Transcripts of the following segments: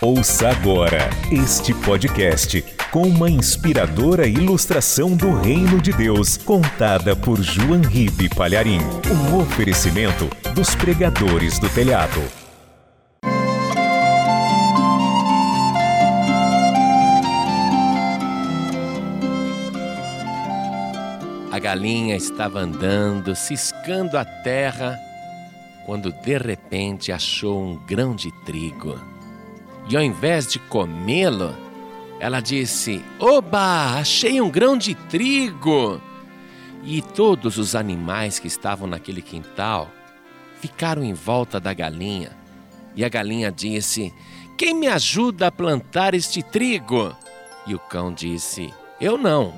Ouça agora este podcast com uma inspiradora ilustração do Reino de Deus, contada por João Ribe Palharim. Um oferecimento dos pregadores do telhado. A galinha estava andando, ciscando a terra, quando de repente achou um grão de trigo. E ao invés de comê-lo, ela disse: Oba, achei um grão de trigo! E todos os animais que estavam naquele quintal ficaram em volta da galinha. E a galinha disse: Quem me ajuda a plantar este trigo? E o cão disse: Eu não.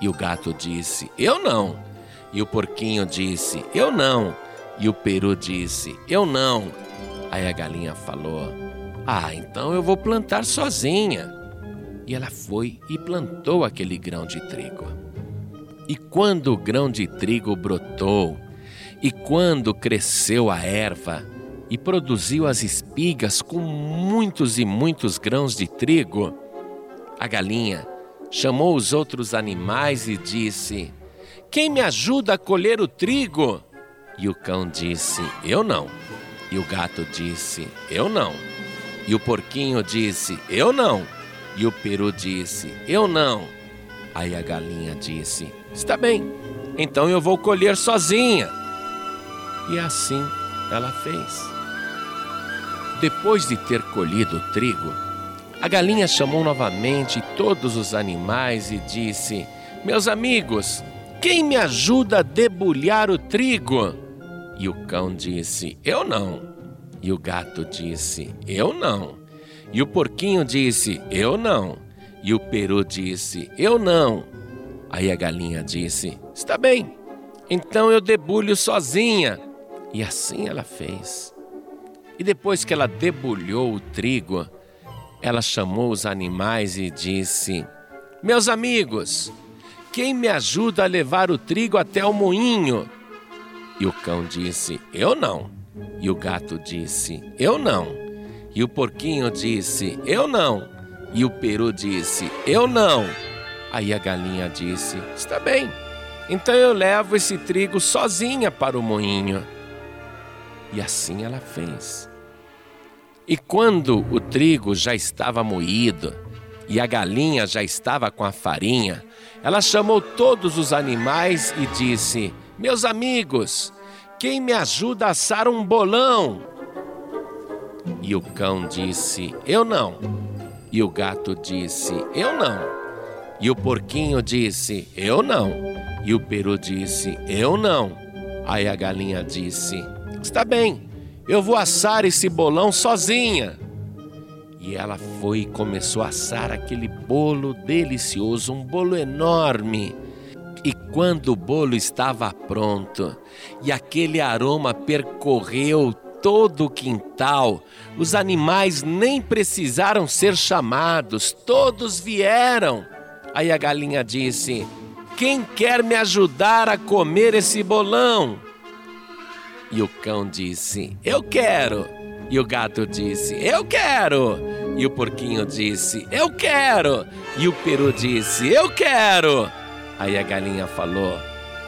E o gato disse: Eu não. E o porquinho disse: Eu não. E o peru disse: Eu não. Aí a galinha falou: Ah, então eu vou plantar sozinha. E ela foi e plantou aquele grão de trigo. E quando o grão de trigo brotou, e quando cresceu a erva, e produziu as espigas com muitos e muitos grãos de trigo, a galinha chamou os outros animais e disse: Quem me ajuda a colher o trigo? E o cão disse: Eu não. E o gato disse: Eu não. E o porquinho disse: Eu não. E o peru disse: Eu não. Aí a galinha disse: Está bem, então eu vou colher sozinha. E assim ela fez. Depois de ter colhido o trigo, a galinha chamou novamente todos os animais e disse: Meus amigos, quem me ajuda a debulhar o trigo? E o cão disse: Eu não. E o gato disse: Eu não. E o porquinho disse: Eu não. E o peru disse: Eu não. Aí a galinha disse: Está bem, então eu debulho sozinha. E assim ela fez. E depois que ela debulhou o trigo, ela chamou os animais e disse: Meus amigos, quem me ajuda a levar o trigo até o moinho? E o cão disse: Eu não. E o gato disse: Eu não. E o porquinho disse: Eu não. E o peru disse: Eu não. Aí a galinha disse: Está bem, então eu levo esse trigo sozinha para o moinho. E assim ela fez. E quando o trigo já estava moído e a galinha já estava com a farinha, ela chamou todos os animais e disse: Meus amigos, quem me ajuda a assar um bolão? E o cão disse: Eu não. E o gato disse: Eu não. E o porquinho disse: Eu não. E o peru disse: Eu não. Aí a galinha disse: Está bem, eu vou assar esse bolão sozinha. E ela foi e começou a assar aquele bolo delicioso, um bolo enorme. E quando o bolo estava pronto e aquele aroma percorreu todo o quintal, os animais nem precisaram ser chamados, todos vieram. Aí a galinha disse: Quem quer me ajudar a comer esse bolão? E o cão disse: Eu quero. E o gato disse: Eu quero. E o porquinho disse: Eu quero. E o peru disse: Eu quero. Aí a galinha falou: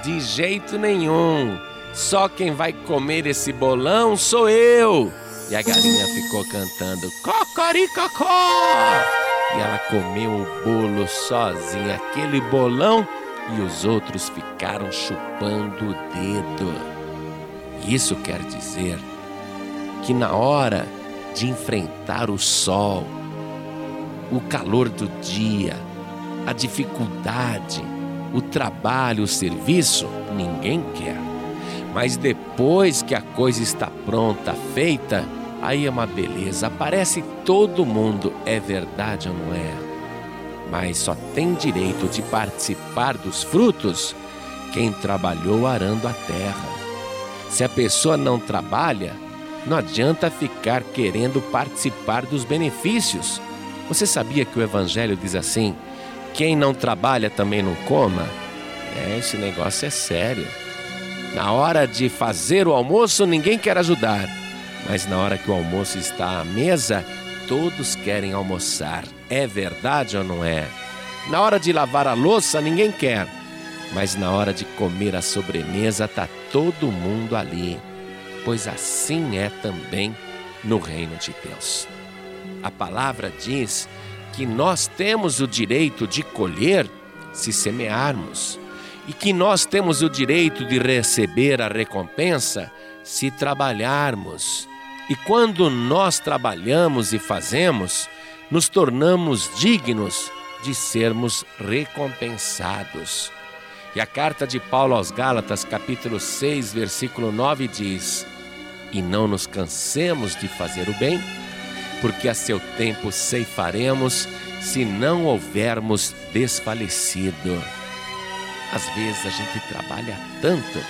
De jeito nenhum. Só quem vai comer esse bolão sou eu. E a galinha ficou cantando cocoricocó. E ela comeu o bolo sozinha, aquele bolão, e os outros ficaram chupando o dedo. Isso quer dizer que na hora de enfrentar o sol, o calor do dia, a dificuldade, o trabalho, o serviço, ninguém quer. Mas depois que a coisa está pronta, feita, aí é uma beleza. Aparece todo mundo, é verdade ou não é? Mas só tem direito de participar dos frutos quem trabalhou arando a terra. Se a pessoa não trabalha, não adianta ficar querendo participar dos benefícios. Você sabia que o Evangelho diz assim: quem não trabalha também não coma? É, esse negócio é sério. Na hora de fazer o almoço, ninguém quer ajudar. Mas na hora que o almoço está à mesa, todos querem almoçar. É verdade ou não é? Na hora de lavar a louça, ninguém quer. Mas na hora de comer a sobremesa, tá todo mundo ali. Pois assim é também no reino de Deus. A palavra diz que nós temos o direito de colher se semearmos e que nós temos o direito de receber a recompensa se trabalharmos. E quando nós trabalhamos e fazemos, nos tornamos dignos de sermos recompensados. E a carta de Paulo aos Gálatas, capítulo 6, versículo 9 diz: E não nos cansemos de fazer o bem, porque a seu tempo ceifaremos, se não houvermos desfalecido. Às vezes a gente trabalha tanto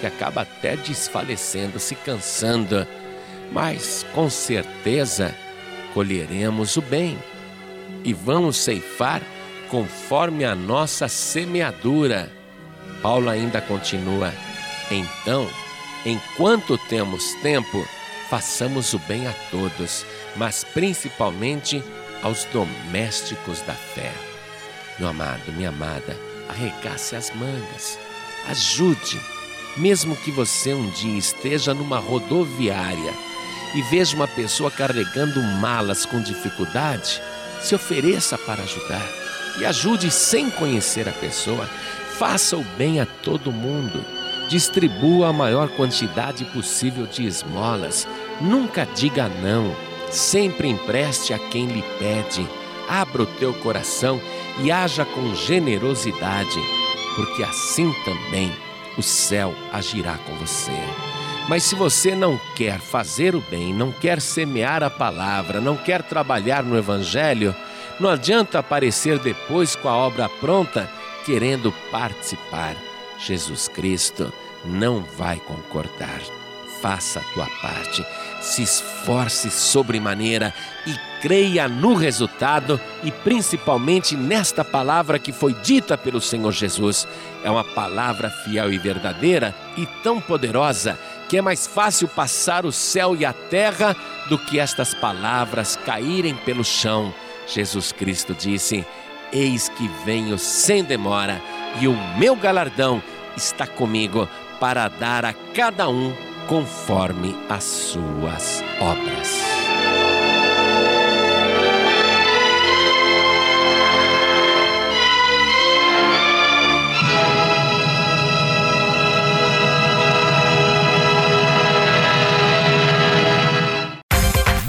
que acaba até desfalecendo, se cansando, mas com certeza colheremos o bem e vamos ceifar conforme a nossa semeadura. Paulo ainda continua: então, enquanto temos tempo, façamos o bem a todos, mas principalmente aos domésticos da fé. Meu amado, minha amada, arregace as mangas, ajude, mesmo que você um dia esteja numa rodoviária e veja uma pessoa carregando malas com dificuldade, se ofereça para ajudar e ajude sem conhecer a pessoa. Faça o bem a todo mundo. Distribua a maior quantidade possível de esmolas. Nunca diga não. Sempre empreste a quem lhe pede. Abra o teu coração e haja com generosidade, porque assim também o céu agirá com você. Mas se você não quer fazer o bem, não quer semear a palavra, não quer trabalhar no Evangelho, não adianta aparecer depois com a obra pronta querendo participar. Jesus Cristo não vai concordar. Faça a tua parte, se esforce sobremaneira e creia no resultado e principalmente nesta palavra que foi dita pelo Senhor Jesus. É uma palavra fiel e verdadeira e tão poderosa que é mais fácil passar o céu e a terra do que estas palavras caírem pelo chão. Jesus Cristo disse: Eis que venho sem demora, e o meu galardão está comigo para dar a cada um conforme as suas obras.